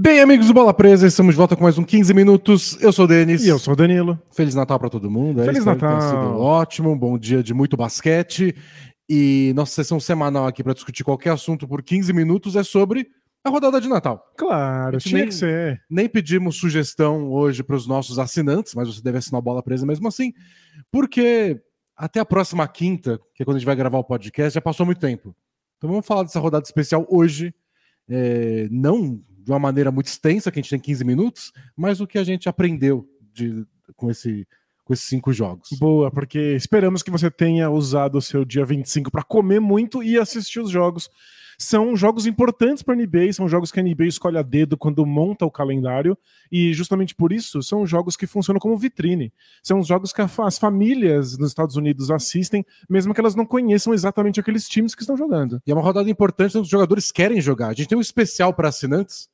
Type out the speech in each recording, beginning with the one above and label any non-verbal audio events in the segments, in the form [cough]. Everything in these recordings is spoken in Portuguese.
Bem, amigos do Bola Presa, estamos de volta com mais um 15 minutos. Eu sou o Denis. E eu sou o Danilo. Feliz Natal para todo mundo. Feliz Espero que tenha Natal. sido ótimo, um bom dia de muito basquete. E nossa sessão semanal aqui para discutir qualquer assunto por 15 minutos é sobre a rodada de Natal. Claro, tinha nem- que ser. Nem pedimos sugestão hoje para os nossos assinantes, mas você deve assinar o Bola Presa mesmo assim, porque até a próxima quinta, que é quando a gente vai gravar o podcast, já passou muito tempo. Então vamos falar dessa rodada especial hoje, é, não de uma maneira muito extensa, que a gente tem 15 minutos, mas o que a gente aprendeu de- com, esse, com esses cinco jogos. Boa, porque esperamos que você tenha usado o seu dia 25 para comer muito e assistir os jogos. São jogos importantes para a NBA, são jogos que a NBA escolhe a dedo quando monta o calendário, e justamente por isso são jogos que funcionam como vitrine. São os jogos que as famílias nos Estados Unidos assistem, mesmo que elas não conheçam exatamente aqueles times que estão jogando. E é uma rodada importante, onde os jogadores querem jogar. A gente tem um especial para assinantes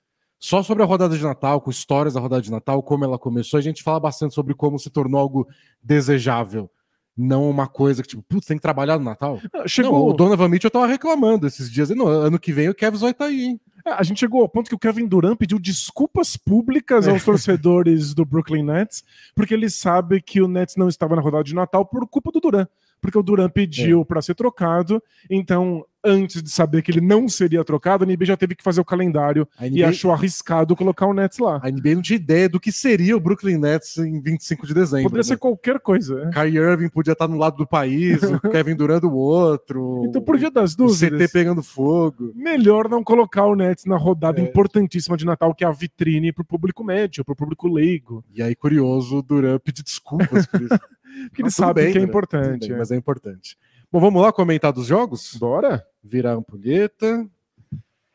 só sobre a rodada de Natal, com histórias da rodada de Natal, como ela começou. A gente fala bastante sobre como se tornou algo desejável. Não uma coisa que, tipo, putz, tem que trabalhar no Natal. Chegou, Não, o Donovan Mitchell tava reclamando esses dias. "Não, ano que vem o Kevin vai estar aí, hein? É, A gente chegou ao ponto que o Kevin Durant pediu desculpas públicas É. aos torcedores do Brooklyn Nets, porque ele sabe que o Nets não estava na rodada de Natal por culpa do Durant. Porque o Durant pediu É. para ser trocado, então, antes de saber que ele não seria trocado, a NBA já teve que fazer o calendário A e NBA, achou arriscado colocar o Nets lá. a NBA não tinha ideia do que seria o Brooklyn Nets em 25 de dezembro. Poderia ser né? qualquer coisa. né? Kyrie Irving podia estar no lado do país, o [laughs] Kevin Durant do outro. Então, por via das o dúvidas, CT pegando fogo. melhor não colocar o Nets na rodada É. importantíssima de Natal, que é a vitrine para o público médio, para o público leigo. E aí, curioso, o Durant pedir desculpas por isso. [laughs] Porque ele sabe bem, que é tudo importante. bem, é. mas é importante. Bom, vamos lá comentar dos jogos? Bora? Virar a ampulheta.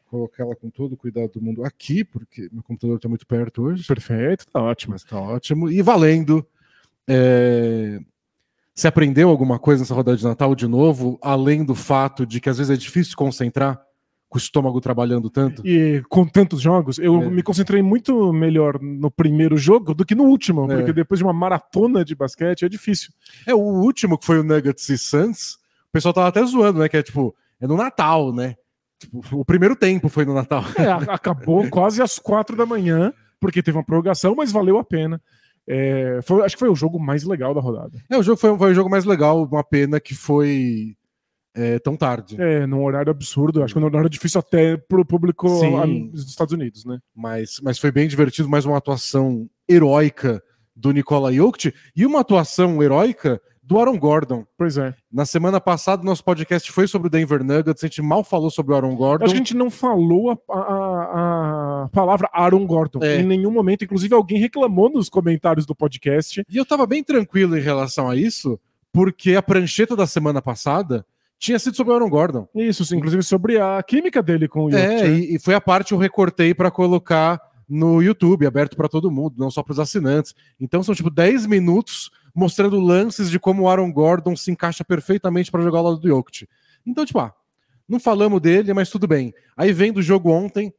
Colocar ela com todo o cuidado do mundo aqui, porque meu computador está muito perto hoje. Perfeito, tá ótimo. Mas tá ótimo. E valendo. é, Você aprendeu alguma coisa nessa rodada de Natal de novo, além do fato de que às vezes é difícil concentrar com o estômago trabalhando tanto? E com tantos jogos, eu É. me concentrei muito melhor no primeiro jogo do que no último, É. porque depois de uma maratona de basquete é difícil. É, o último que foi o Nuggets e Suns, o pessoal tava até zoando, né? Que é tipo, é no Natal, né? Tipo, o primeiro tempo foi no Natal. É, [laughs] acabou quase às quatro da manhã, porque teve uma prorrogação, mas valeu a pena. É, foi- acho que foi o jogo mais legal da rodada. É, o jogo foi, foi o jogo mais legal, uma pena que foi é, tão tarde. É, num horário absurdo, acho que num horário difícil até pro público dos Estados Unidos, né? Mas, mas foi bem divertido, mais uma atuação heróica do Nikola Jokic e uma atuação heróica do Aaron Gordon. Pois é. Na semana passada, nosso podcast foi sobre o Denver Nuggets, a gente mal falou sobre o Aaron Gordon. Acho que a gente não falou a, a- a palavra Aaron Gordon É. em nenhum momento. Inclusive, alguém reclamou nos comentários do podcast. E eu tava bem tranquilo em relação a isso, porque a prancheta da semana passada tinha sido sobre o Aaron Gordon. Isso, inclusive sobre a química dele com o. É, né? e, e foi a parte que eu recortei para colocar no YouTube, aberto para todo mundo, não só para os assinantes. Então são tipo 10 minutos mostrando lances de como o Aaron Gordon se encaixa perfeitamente para jogar ao lado do Jokic. Então, tipo, ah, não falamos dele, mas tudo bem. Aí vem do jogo ontem,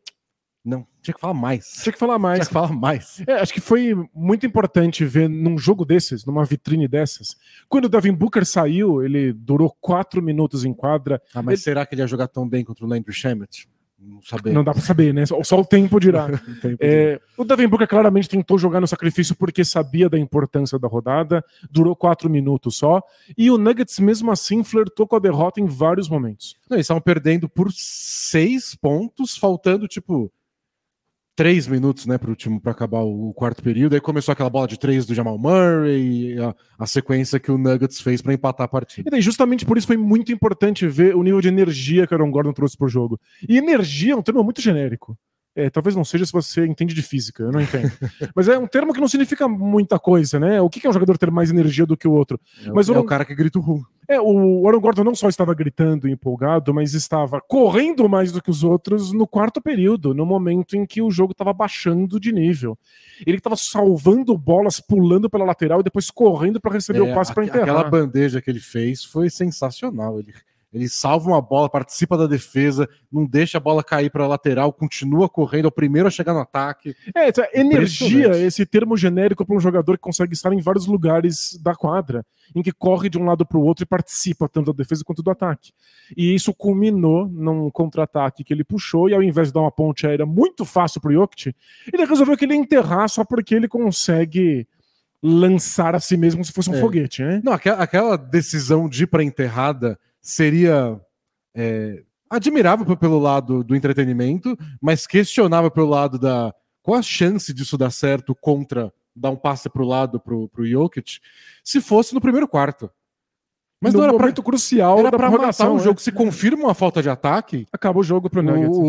não, tinha que falar mais. Tinha que falar mais. Tinha que falar mais. É, acho que foi muito importante ver num jogo desses, numa vitrine dessas. Quando o Devin Booker saiu, ele durou quatro minutos em quadra. Ah, mas Ele- será que ele ia jogar tão bem contra o Landry Shamet? Não saber. Não dá pra saber, né? Só, só o tempo dirá. [laughs] Não tem É, o Devin Booker claramente tentou jogar no sacrifício porque sabia da importância da rodada, durou quatro minutos só, e o Nuggets mesmo assim flertou com a derrota em vários momentos. Não, eles estavam perdendo por seis pontos, faltando tipo três minutos, né, para o time para acabar o quarto período. Aí começou aquela bola de três do Jamal Murray, a, a sequência que o Nuggets fez para empatar a partida. E daí, justamente por isso foi muito importante ver o nível de energia que o Aaron Gordon trouxe pro jogo. E energia é um termo muito genérico. É, talvez não seja se você entende de física, eu não entendo. [laughs] Mas é um termo que não significa muita coisa, né? O que é um jogador ter mais energia do que o outro? É, Mas é o cara que grita o ru. É, o Aaron Gordon não só estava gritando e empolgado, mas estava correndo mais do que os outros no quarto período, no momento em que o jogo estava baixando de nível. Ele estava salvando bolas, pulando pela lateral e depois correndo para receber o passe para É, aque- aquela enterrar. bandeja que ele fez foi sensacional. Ele Ele salva uma bola, participa da defesa, não deixa a bola cair para a lateral, continua correndo, é o primeiro a chegar no ataque. É, essa energia, esse termo genérico para um jogador que consegue estar em vários lugares da quadra, em que corre de um lado para o outro e participa tanto da defesa quanto do ataque. E isso culminou num contra-ataque que ele puxou, e ao invés de dar uma ponte aérea muito fácil para o Jokic, ele resolveu que ele ia enterrar só porque ele consegue lançar a si mesmo se fosse um é. foguete, né? Não, aquela, aquela decisão de ir para enterrada seria é, admirável pelo lado do entretenimento, mas questionável pelo lado da qual a chance disso dar certo contra dar um passe para o lado para o Jokic, se fosse no primeiro quarto. Mas no não era momento pra, crucial era para matar o né? jogo. Se confirma uma falta de ataque, acaba o jogo Nuggets. O,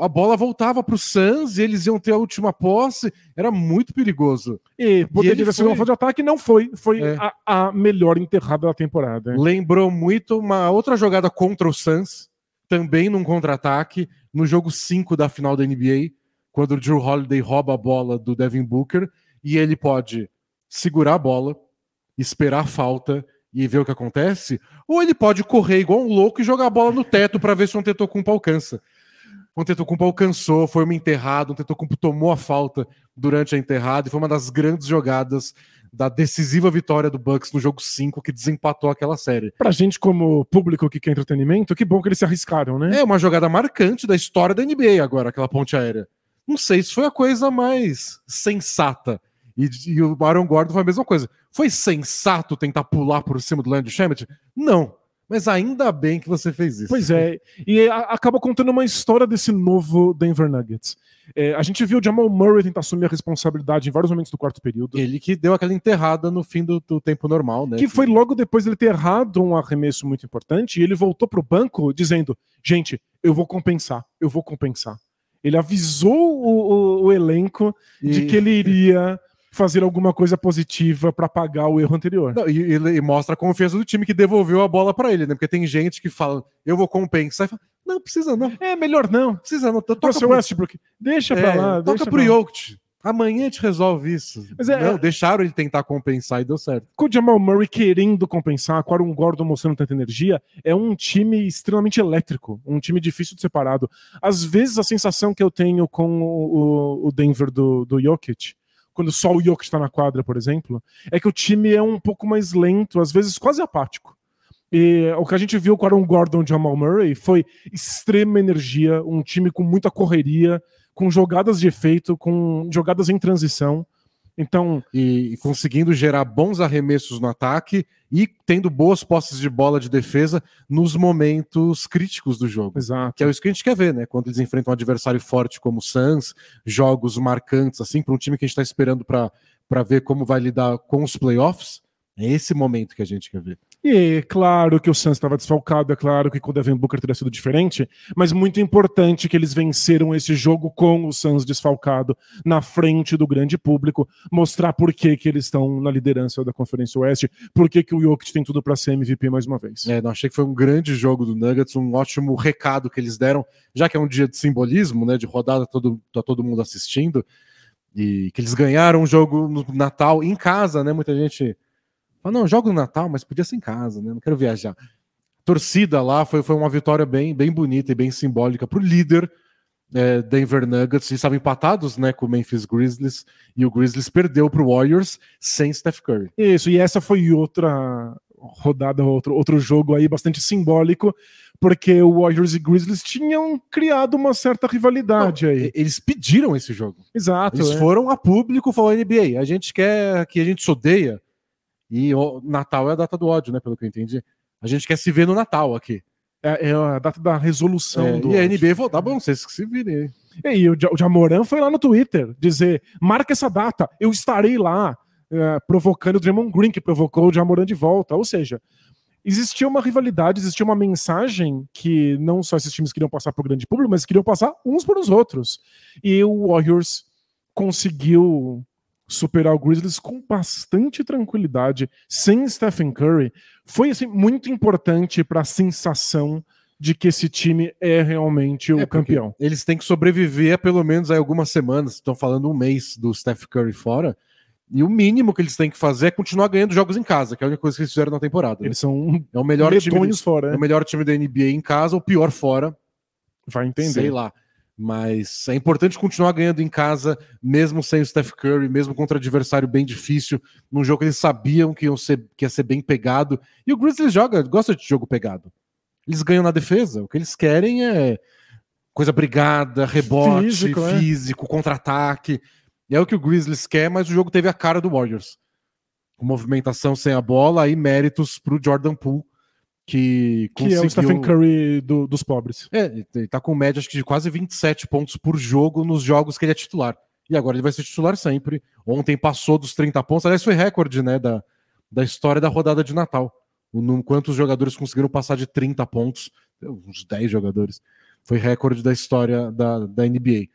a bola voltava pro Suns e eles iam ter a última posse. Era muito perigoso. E poderia ser uma falta de ataque, não foi. Foi é. a, a, melhor enterrada da temporada. Lembrou muito uma outra jogada contra o Suns, também num contra-ataque, no jogo 5 da final da NBA, quando o Drew Holiday rouba a bola do Devin Booker e ele pode segurar a bola, esperar a falta e ver o que acontece, ou ele pode correr igual um louco e jogar a bola no teto para ver se um Tetocumpo alcança. Um Tetocumpo alcançou, foi uma enterrada, um Tetocumpo tomou a falta durante a enterrada e foi uma das grandes jogadas da decisiva vitória do Bucks no jogo 5 que desempatou aquela série. Pra gente como público que quer entretenimento, que bom que eles se arriscaram, né? É uma jogada marcante da história da NBA agora, aquela ponte aérea. Não sei se foi a coisa mais sensata e, e, o Aaron Gordon foi a mesma coisa. Foi sensato tentar pular por cima do Landry Shamet? Não. Mas ainda bem que você fez isso. Pois é. E a, acaba contando uma história desse novo Denver Nuggets. É, a gente viu o Jamal Murray tentar assumir a responsabilidade em vários momentos do quarto período. Ele que deu aquela enterrada no fim do, do tempo normal, né? Que foi logo depois dele ter errado um arremesso muito importante. E ele voltou pro banco dizendo: gente, eu vou compensar, eu vou compensar. Ele avisou o, o, o elenco e... de que ele iria fazer alguma coisa positiva para pagar o erro anterior. Não, e, e, mostra a confiança do time que devolveu a bola para ele, né? Porque tem gente que fala, eu vou compensar, e fala, não, precisa não. É melhor não. Precisa não. Toca pro Westbrook. Deixa é, pra lá. Toca deixa pro Jokic. Amanhã a gente resolve isso. Mas é, não, deixaram ele tentar compensar e deu certo. Com o Jamal Murray querendo compensar, com o Aaron Gordon mostrando tanta energia, é um time extremamente elétrico, um time difícil de separado. Às vezes a sensação que eu tenho com o, o Denver do, do Jokic quando só o Jokic está na quadra, por exemplo, é que o time é um pouco mais lento, às vezes quase apático. E o que a gente viu com o Aaron Gordon e Jamal Murray foi extrema energia, um time com muita correria, com jogadas de efeito, com jogadas em transição. Então, e, conseguindo gerar bons arremessos no ataque e tendo boas posses de bola de defesa nos momentos críticos do jogo. Exato. Que é isso que a gente quer ver, né? Quando eles enfrentam um adversário forte como o Suns, jogos marcantes, assim, para um time que a gente está esperando para ver como vai lidar com os playoffs. É esse momento que a gente quer ver. E claro que o Suns estava desfalcado, é claro que com o Devin Booker teria sido diferente, mas muito importante que eles venceram esse jogo com o Suns desfalcado na frente do grande público, mostrar por que, que eles estão na liderança da Conferência Oeste, por que, que o Jokic tem tudo para ser MVP mais uma vez. É, não, achei que foi um grande jogo do Nuggets, um ótimo recado que eles deram, já que é um dia de simbolismo, né, de rodada, todo, tá todo mundo assistindo, e que eles ganharam um jogo no Natal em casa, né, muita gente Fala, não, jogo no Natal, mas podia ser em casa, né? Não quero viajar. Torcida lá foi, foi uma vitória bem, bem bonita e bem simbólica para o líder é, Denver Nuggets. Eles estavam empatados né, com o Memphis Grizzlies e o Grizzlies perdeu para o Warriors sem Steph Curry. Isso, e essa foi outra rodada, outro, outro jogo aí bastante simbólico, porque o Warriors e Grizzlies tinham criado uma certa rivalidade Não, aí. Eles pediram esse jogo. Exato. Eles é. foram a público e falaram: NBA, a gente quer que a gente se odeia, e o Natal é a data do ódio, né? Pelo que eu entendi. A gente quer se ver no Natal aqui. É, é a data da resolução é, do. E a NBA voltar, bom, vocês que se virem. E o, o Jamoran foi lá no Twitter dizer: marca essa data, eu estarei lá, é, provocando o Draymond Green, que provocou o Jamoran de volta. Ou seja, existia uma rivalidade, existia uma mensagem que não só esses times queriam passar para o grande público, mas queriam passar uns para os outros. E o Warriors conseguiu superar o Grizzlies com bastante tranquilidade, sem Stephen Curry, foi assim, muito importante para a sensação de que esse time é realmente o é campeão. Eles têm que sobreviver pelo menos aí algumas semanas, estão falando um mês do Steph Curry fora, E o mínimo que eles têm que fazer é continuar ganhando jogos em casa, que é a única coisa que eles fizeram na temporada. né? Eles são É o melhor time, fora, é né? o melhor time da NBA em casa, ou pior fora, Vai entender. sei lá. Mas é importante continuar ganhando em casa, mesmo sem o Steph Curry, mesmo contra adversário bem difícil, num jogo que eles sabiam que, iam ser, que ia ser bem pegado. E o Grizzlies joga, gosta de jogo pegado. Eles ganham na defesa. O que eles querem é coisa brigada, rebote, Físico, físico, é. contra-ataque. E é o que o Grizzlies quer, mas o jogo teve a cara do Warriors. Com movimentação sem a bola, aí méritos pro Jordan Poole, que Que é o conseguiu... Stephen Curry do- dos pobres. É, ele- tá com média acho que de quase 27 pontos por jogo nos jogos que ele é titular. E agora ele vai ser titular sempre. Ontem passou dos 30 pontos, aliás, foi recorde, né, da, da história da rodada de Natal. O num- quantos jogadores conseguiram passar de 30 pontos? Uns 10 jogadores. Foi recorde da história da, da NBA.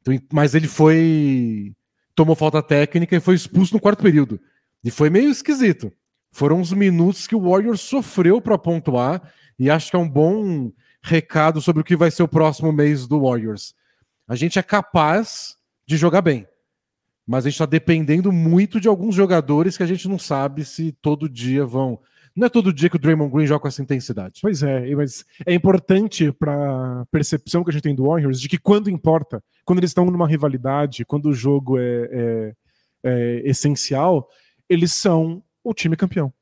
Então, mas ele foi. tomou falta técnica e foi expulso no quarto período. E foi meio esquisito. Foram uns minutos que o Warriors sofreu para pontuar, e acho que é um bom recado sobre o que vai ser o próximo mês do Warriors. A gente é capaz de jogar bem, mas a gente está dependendo muito de alguns jogadores que a gente não sabe se todo dia vão. Não é todo dia que o Draymond Green joga com essa intensidade. Pois é, mas é importante para a percepção que a gente tem do Warriors de que quando importa, quando eles estão numa rivalidade, quando o jogo é, é- é essencial, eles são o time campeão.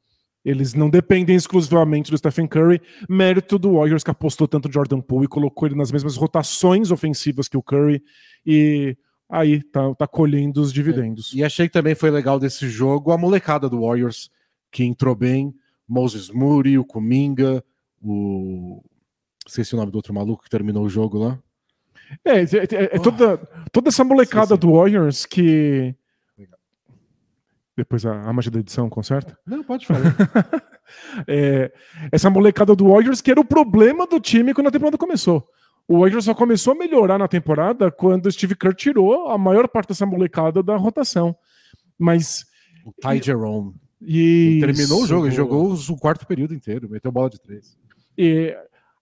Eles não dependem exclusivamente do Stephen Curry, mérito do Warriors que apostou tanto no Jordan Poole e colocou ele nas mesmas rotações ofensivas que o Curry e aí tá, tá colhendo os dividendos. E achei que também foi legal desse jogo a molecada do Warriors, que entrou bem. Moses Moody, o Kuminga, o. Esqueci o nome do outro maluco que terminou o jogo lá. É, é, é- é toda, toda essa molecada Sim, sim. do Warriors que. Depois a, a magia da edição conserta. Não, pode falar. [laughs] É, essa molecada do Warriors que era o problema do time quando a temporada começou. O Warriors só começou a melhorar na temporada quando o Steve Kerr tirou a maior parte dessa molecada da rotação. Mas. o Ty Jerome. E terminou o jogo, ele jogou o quarto período inteiro, meteu bola de três. E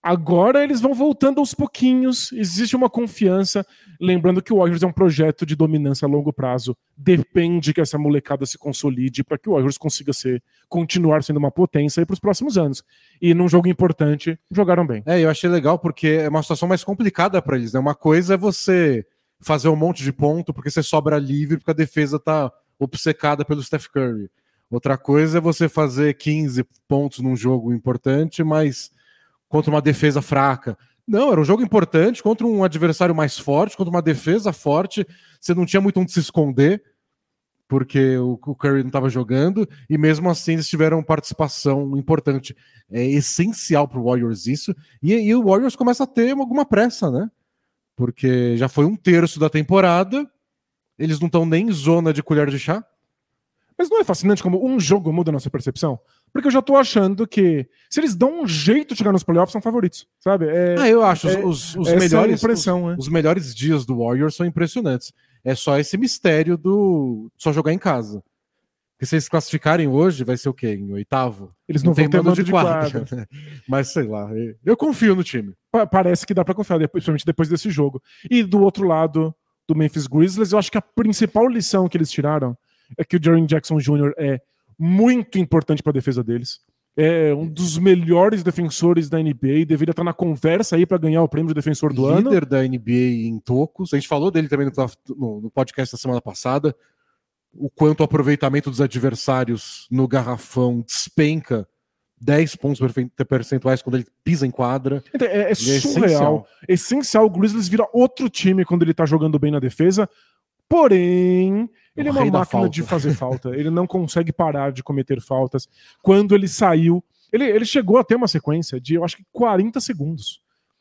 agora eles vão voltando aos pouquinhos, existe uma confiança. Lembrando que o Warriors é um projeto de dominância a longo prazo. Depende que essa molecada se consolide para que o Warriors consiga ser, continuar sendo uma potência para os próximos anos. E num jogo importante, jogaram bem. É, eu achei legal porque é uma situação mais complicada para eles, né? Uma coisa é você fazer um monte de ponto porque você sobra livre porque a defesa tá obcecada pelo Steph Curry. Outra coisa é você fazer 15 pontos num jogo importante, mas contra uma defesa fraca. Não, era um jogo importante contra um adversário mais forte, contra uma defesa forte. Você não tinha muito onde se esconder, porque o, o Curry não estava jogando, e mesmo assim eles tiveram participação importante. É essencial para o Warriors isso. E, e o Warriors começa a ter alguma pressa, né? Porque já foi um terço da temporada, eles não estão nem em zona de colher de chá. Mas não é fascinante como um jogo muda a nossa percepção? Porque eu já tô achando que se eles dão um jeito de chegar nos playoffs, são favoritos, sabe? É, Ah, eu acho. é- os, os é melhores, impressão, né? os, os melhores dias do Warriors são impressionantes. É só esse mistério do só jogar em casa. Porque se eles classificarem hoje, vai ser o quê? Em oitavo? Eles não, vão ter mando de quadra. né? [laughs] Mas sei lá, eu confio no time. Pa- Parece que dá pra confiar, principalmente depois desse jogo. E do outro lado do Memphis Grizzlies, eu acho que a principal lição que eles tiraram é que o Jaren Jackson Jr. é muito importante pra defesa deles. É um dos melhores defensores da NBA, deveria estar na conversa aí pra ganhar o prêmio de defensor do ano. Líder da NBA em tocos. A gente falou dele também no, no- podcast da semana passada. O quanto o aproveitamento dos adversários no garrafão despenca 10 pontos percentuais quando ele pisa em quadra. Então, É, é é surreal. essencial. essencial. O Grizzlies vira outro time quando ele tá jogando bem na defesa. Porém, ele é O uma máquina de fazer falta. [laughs] Ele não consegue parar de cometer faltas. Quando ele saiu, ele, ele chegou a ter uma sequência de, eu acho que 40 segundos.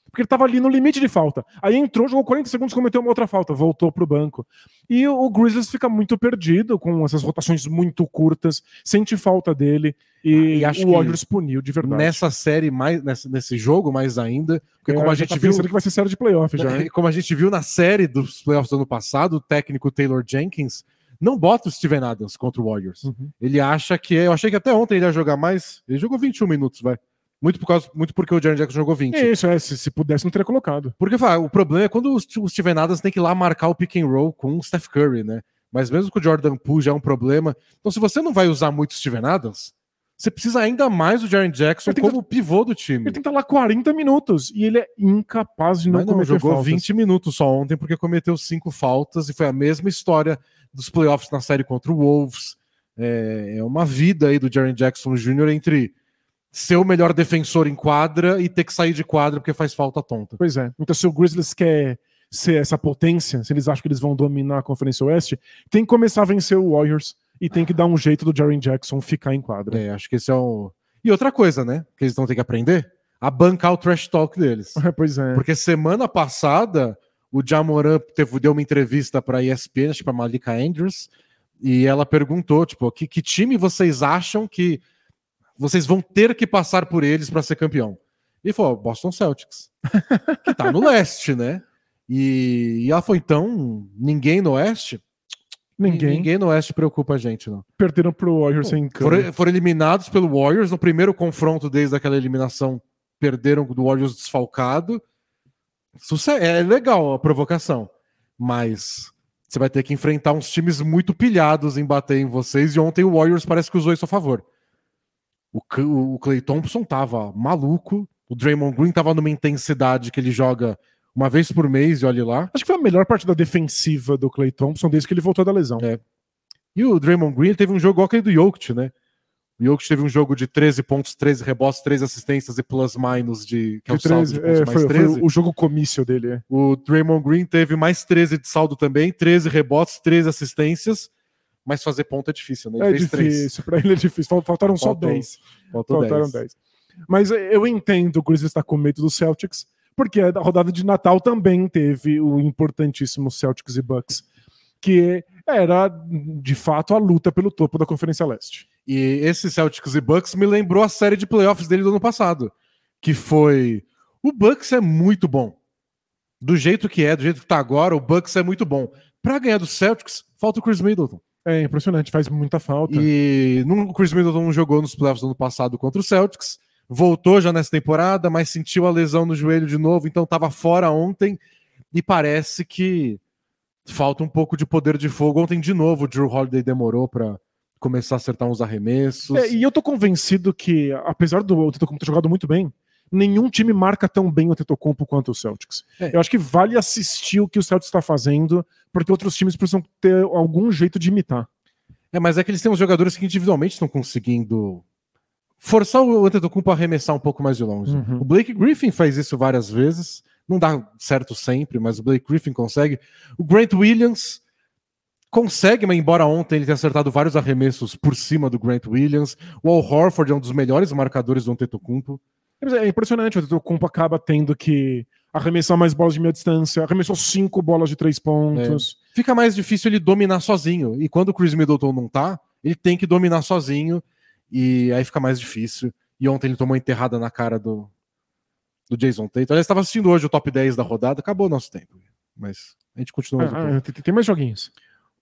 Porque ele tava ali no limite de falta. Aí entrou, jogou 40 segundos, cometeu uma outra falta, voltou pro banco. E o, o Grizzlies fica muito perdido com essas rotações muito curtas, sente falta dele. E, Ah, e o Warriors puniu de verdade. Nessa série, mais, nessa- nesse jogo, mais ainda. Porque É, como a gente tá viu. pensando que vai ser série de playoff já. [laughs] É, Como a gente viu na série dos playoffs do ano passado, o técnico Taylor Jenkins não bota o Steven Adams contra o Warriors. Uhum. Ele acha que. Eu achei que até ontem ele ia jogar mais. Ele jogou 21 minutos, vai. Muito, por causa, muito porque o Jaren Jackson jogou 20. É isso, é. Se, se pudesse, não teria colocado. Porque fala, o problema é quando o Steven Adams tem que ir lá marcar o pick and roll com o Steph Curry, né? mas mesmo que o Jordan Poole já é um problema. Então, se você não vai usar muito Steven Adams, você precisa ainda mais do Jaren Jackson como pivô do time. Ele tem que estar lá 40 minutos e ele é incapaz de não, Mas não cometer jogou faltas. 20 minutos só ontem porque cometeu cinco faltas e foi a mesma história dos playoffs na série contra o Wolves. É, é uma vida aí do Jaren Jackson Jr. entre ser o melhor defensor em quadra e ter que sair de quadra porque faz falta tonta. Pois é. Então, se o Grizzlies quer ser essa potência, se eles acham que eles vão dominar a Conferência Oeste, tem que começar a vencer o Warriors e tem que dar um jeito do Jaren Jackson ficar em quadra. É, acho que esse é o. E outra coisa, né? Que eles vão ter que aprender a bancar o trash talk deles. [laughs] pois é. Porque semana passada o Jamoran teve, deu uma entrevista para a ESPN, acho para Malika Andrews, e ela perguntou, tipo, que, que time vocês acham que vocês vão ter que passar por eles para ser campeão? E falou, Boston Celtics, [laughs] que tá no leste, né? E, e ela falou, então, ninguém no oeste? Ninguém. Ninguém no oeste preocupa a gente, não. Perderam pro Warriors sem Curry. Foram, foram eliminados pelo Warriors no primeiro confronto desde aquela eliminação. Perderam do Warriors desfalcado. Suce- É legal a provocação, mas você vai ter que enfrentar uns times muito pilhados em bater em vocês. E ontem o Warriors parece que usou isso a favor. O, C- o Clay Thompson tava maluco. O Draymond Green tava numa intensidade que ele joga uma vez por mês e olhe lá. Acho que foi a melhor partida defensiva do Clay Thompson desde que ele voltou da lesão. É. E o Draymond Green ele teve um jogo igual aquele do Jokic, né? O Jokic teve um jogo de 13 pontos, 13 rebotes, 13 assistências e plus minus de que é o De saldo 13, de pontos é, mais foi, 13. foi o jogo comício dele. é. O Draymond Green teve mais 13 de saldo também, 13 rebotes, 13 assistências, mas fazer ponto é difícil, né? Ele É fez três. difícil, pra ele é difícil. Fal- Faltaram só Faltou 10. Faltou Faltaram 10. 10. Mas eu entendo o Grizzlies estar com medo do Celtics, porque a rodada de Natal também teve o importantíssimo Celtics e Bucks, que era, de fato, a luta pelo topo da Conferência Leste. E esse Celtics e Bucks me lembrou a série de playoffs dele do ano passado, que foi o Bucks é muito bom. Do jeito que é, do jeito que tá agora, o Bucks é muito bom. Pra ganhar do Celtics, falta o Chris Middleton. É impressionante, faz muita falta. E não, o Chris Middleton não jogou nos playoffs do ano passado contra o Celtics, voltou já nessa temporada, mas sentiu a lesão no joelho de novo, então estava fora ontem. E parece que falta um pouco de poder de fogo. Ontem, de novo, o Drew Holiday demorou para começar a acertar uns arremessos. É, e eu tô convencido que, apesar do Tetocumpo ter jogado muito bem, nenhum time marca tão bem o Tetocumpo quanto o Celtics. É. Eu acho que vale assistir o que o Celtics está fazendo, porque outros times precisam ter algum jeito de imitar. É, mas é que eles têm uns jogadores que individualmente estão conseguindo forçar o Antetokounmpo a arremessar um pouco mais de longe. Uhum. O Blake Griffin faz isso várias vezes, não dá certo sempre, mas o Blake Griffin consegue. O Grant Williams consegue, mas embora ontem ele tenha acertado vários arremessos por cima do Grant Williams. O Al Horford é um dos melhores marcadores do Antetokounmpo. É impressionante, o Tetocumpo acaba tendo que arremessar mais bolas de meia distância, arremessou cinco bolas de três pontos. Fica mais difícil ele dominar sozinho. E quando o Chris Middleton não tá, ele tem que dominar sozinho. E aí fica mais difícil. E ontem ele tomou enterrada na cara do, do Jason Tatum. Aliás, estava assistindo hoje o top 10 da rodada. Acabou o nosso tempo. Mas a gente continua. Ah, ah, tem, mais joguinhos.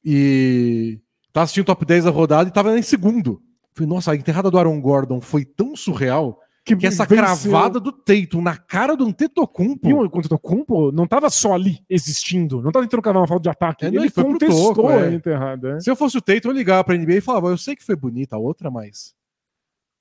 E tava assistindo o top 10 da rodada e tava em segundo. Falei, nossa, a enterrada do Aaron Gordon foi tão surreal que essa venceu. cravada do Tatum na cara do Antetokounmpo... E o Tetocumpo não tava só ali existindo, não tava tentando cavar uma falta de ataque, É, não, ele foi contestou toco, é. a enterrada. é. Se eu fosse o Tatum, eu ligava pra NBA e falava, eu sei que foi bonita, a outra, mas...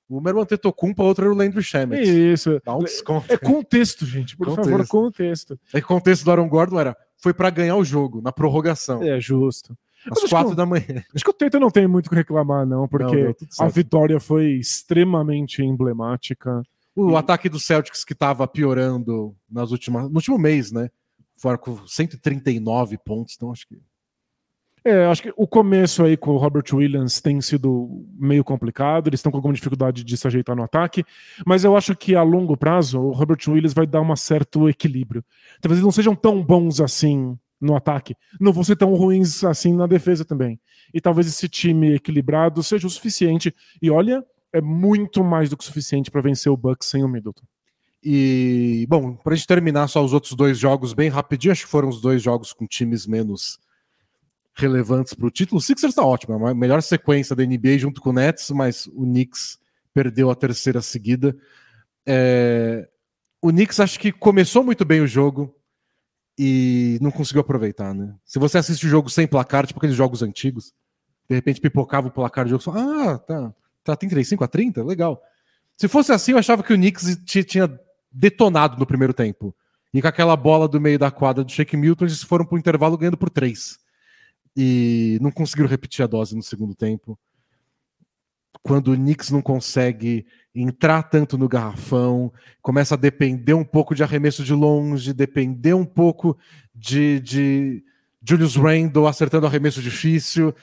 Uma era o Antetokounmpo, a outra era o Landry Shamet. Isso. Dá um desconto. É contexto, gente, por Contexto. favor, contexto. É que o contexto do Aaron Gordon era, foi pra ganhar o jogo, na prorrogação, É justo. Às quatro que- da manhã. Acho que o Tatum não tem muito o que reclamar, não, porque Não, a vitória foi extremamente emblemática. O ataque do Celtics que tava piorando nas últimas, no último mês, né? Foram com 139 pontos, então acho que É, acho que o começo aí com o Robert Williams tem sido meio complicado, eles estão com alguma dificuldade de se ajeitar no ataque, mas eu acho que a longo prazo o Robert Williams vai dar um certo equilíbrio. Talvez eles não sejam tão bons assim no ataque, não vão ser tão ruins assim na defesa também. E talvez esse time equilibrado seja o suficiente. E olha, é muito mais do que suficiente para vencer o Bucks sem o Middleton. E, bom, pra gente terminar só os outros dois jogos bem rapidinho, acho que foram os dois jogos com times menos relevantes pro título. O Sixers tá ótimo, é a melhor sequência da NBA junto com o Nets, mas o Knicks perdeu a terceira seguida. É, O Knicks acho que começou muito bem o jogo e não conseguiu aproveitar, né? Se você assiste o jogo sem placar, tipo aqueles jogos antigos, de repente pipocava o placar do jogo, só, ah, tá, tá 35 a 30, legal. Se fosse assim, eu achava que o Knicks tinha detonado no primeiro tempo. E com aquela bola do meio da quadra do Shake Milton, eles foram pro intervalo ganhando por três. E não conseguiram repetir a dose no segundo tempo. Quando o Knicks não consegue entrar tanto no garrafão, começa a depender um pouco de arremesso de longe, depender um pouco de, de Julius Randle acertando arremesso difícil.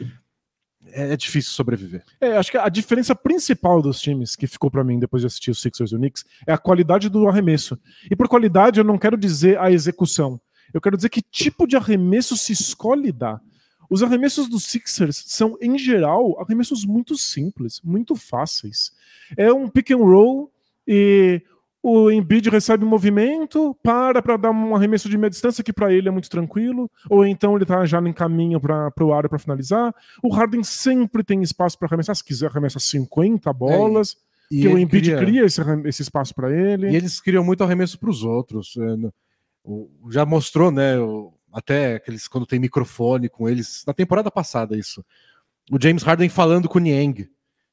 É, é, difícil sobreviver. É, acho que a diferença principal dos times que ficou para mim depois de assistir os Sixers e o Knicks é a qualidade do arremesso. E por qualidade eu não quero dizer a execução. Eu quero dizer que tipo de arremesso se escolhe dar. Os arremessos dos Sixers são, em geral, arremessos muito simples, muito fáceis. É um pick and roll e o Embiid recebe movimento, para para dar um arremesso de meia distância que para ele é muito tranquilo, ou então ele está já em caminho para o área para finalizar. O Harden sempre tem espaço para arremessar, se quiser arremessa 50 bolas. É, e que o Embiid cria, cria esse, esse espaço para ele. E eles criam muito arremesso para os outros. É, já mostrou, né? Até aqueles quando tem microfone com eles, na temporada passada isso. O James Harden falando com o Niang.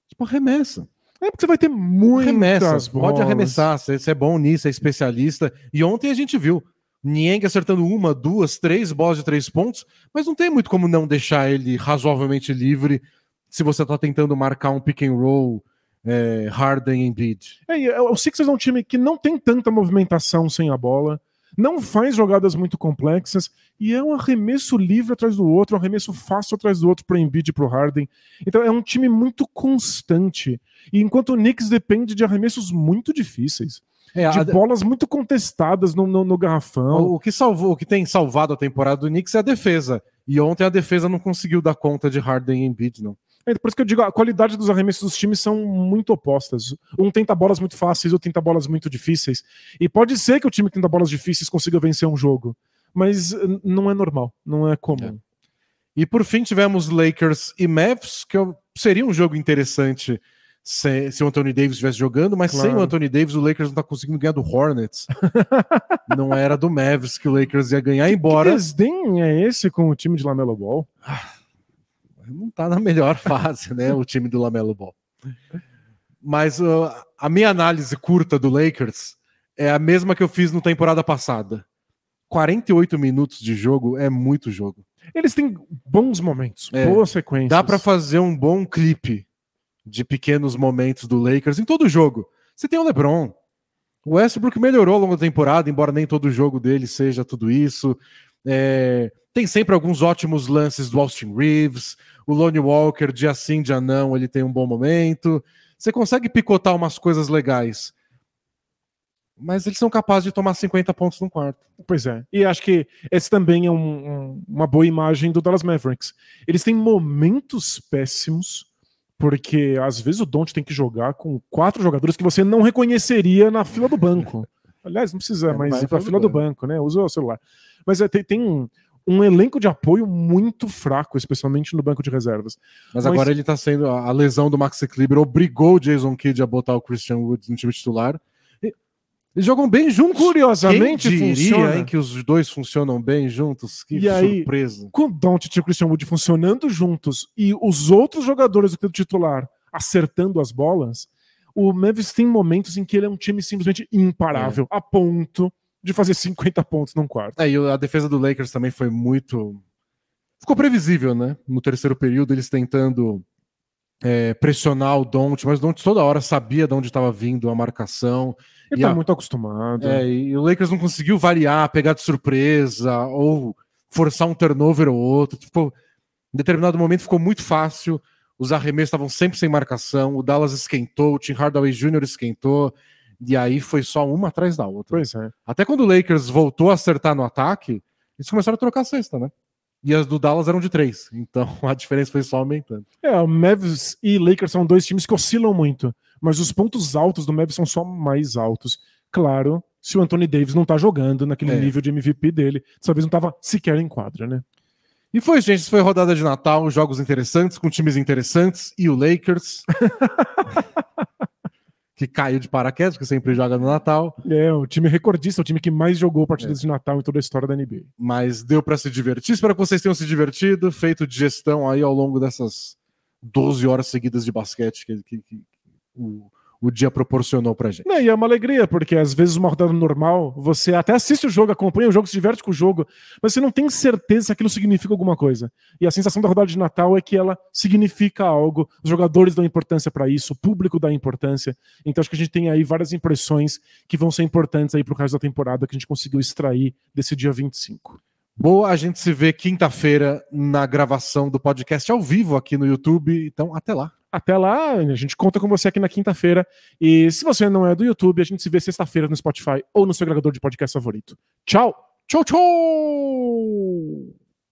Tipo, arremessa. É porque você vai ter muitas bolas. pode arremessar, você é bom nisso, é especialista. E ontem a gente viu Niang acertando uma, duas, três bolas de três pontos, mas não tem muito como não deixar ele razoavelmente livre se você está tentando marcar um pick and roll é, Harden em bid. É, o Sixers é um time que não tem tanta movimentação sem a bola não faz jogadas muito complexas e é um arremesso livre atrás do outro, um arremesso fácil atrás do outro para Embiid e para o Harden. Então é um time muito constante. E enquanto o Knicks depende de arremessos muito difíceis. É, de a... bolas muito contestadas no, no, no, garrafão. O que salvou, o que tem salvado a temporada do Knicks é a defesa. E ontem a defesa não conseguiu dar conta de Harden e Embiid, não. É, por isso que eu digo, a qualidade dos arremessos dos times são muito opostas. Um tenta bolas muito fáceis, outro tenta bolas muito difíceis. E pode ser que o time que tenta bolas difíceis consiga vencer um jogo, mas não é normal, não é comum. É. E por fim tivemos Lakers e Mavs, que seria um jogo interessante se, se o Anthony Davis estivesse jogando, mas claro. sem o Anthony Davis o Lakers não está conseguindo ganhar do Hornets. [laughs] não era do Mavs que o Lakers ia ganhar, embora... Que desdém é esse com o time de Lamelo Ball? Ah, não está na melhor [laughs] fase, né? o time do Lamelo Ball. Mas uh, a minha análise curta do Lakers é a mesma que eu fiz na temporada passada. 48 minutos de jogo é muito jogo. Eles têm bons momentos, é, boas sequências. Dá para fazer um bom clipe de pequenos momentos do Lakers em todo jogo. Você tem o LeBron. O Westbrook melhorou ao longo da temporada, embora nem todo jogo dele seja tudo isso. É, tem sempre alguns ótimos lances do Austin Reeves, o Lonnie Walker, dia sim, dia não, ele tem um bom momento. Você consegue picotar umas coisas legais. Mas eles são capazes de tomar 50 pontos no quarto. Pois é. E acho que esse também é um, um, uma boa imagem do Dallas Mavericks. Eles têm momentos péssimos, porque às vezes o Don't tem que jogar com quatro jogadores que você não reconheceria na fila do banco. [laughs] Aliás, não precisa é, mais ir para a fila do banco. do banco, né? Usa o celular. Mas é, tem, tem um elenco de apoio muito fraco, especialmente no banco de reservas. Mas, Mas... agora ele tá sendo. A lesão do Max Kleber obrigou o Jason Kidd a botar o Christian Woods no time titular. Eles jogam bem juntos. Curiosamente, Quem diria, funciona. Hein, que os dois funcionam bem juntos. Que e surpresa. Aí, com o Doncic e o Christian Wood funcionando juntos e os outros jogadores do titular acertando as bolas, o Memphis tem momentos em que ele é um time simplesmente imparável, é. a ponto de fazer 50 pontos num quarto. É, e a defesa do Lakers também foi muito. Ficou previsível, né? No terceiro período, eles tentando é, pressionar o Don't, mas o Don't toda hora sabia de onde estava vindo a marcação. Ele tá a... muito acostumado. É, e o Lakers não conseguiu variar, pegar de surpresa, ou forçar um turnover ou outro. Tipo, em determinado momento ficou muito fácil. Os arremessos estavam sempre sem marcação. O Dallas esquentou, o Tim Hardaway Jr. esquentou. E aí foi só uma atrás da outra. Pois é. Até quando o Lakers voltou a acertar no ataque, eles começaram a trocar a cesta, né? E as do Dallas eram de três. [laughs] Então a diferença foi só aumentando. É, o Mavs e Lakers são dois times que oscilam muito. Mas os pontos altos do Mavs são só mais altos. Claro, se o Anthony Davis não tá jogando naquele é. nível de MVP dele, dessa vez não tava sequer em quadra, né? E foi, gente, isso foi rodada de Natal, jogos interessantes, com times interessantes, e o Lakers. [laughs] que caiu de paraquedas, que sempre joga no Natal. É, o time recordista, o time que mais jogou partidas é. de Natal em toda a história da NBA. Mas deu para se divertir. Espero que vocês tenham se divertido, feito digestão aí ao longo dessas 12 horas seguidas de basquete que, que, que o o dia proporcionou pra gente. Não, e é uma alegria, porque às vezes uma rodada normal, você até assiste o jogo, acompanha o jogo, se diverte com o jogo, mas você não tem certeza se aquilo significa alguma coisa. E a sensação da rodada de Natal é que ela significa algo, os jogadores dão importância para isso, o público dá importância. Então acho que a gente tem aí várias impressões que vão ser importantes aí pro resto da temporada que a gente conseguiu extrair desse dia 25. Boa, a gente se vê quinta-feira na gravação do podcast ao vivo aqui no YouTube. Então, até lá. Até lá, a gente conta com você aqui na quinta-feira. E se você não é do YouTube, a gente se vê sexta-feira no Spotify ou no seu agregador de podcast favorito. Tchau! Tchau, tchau!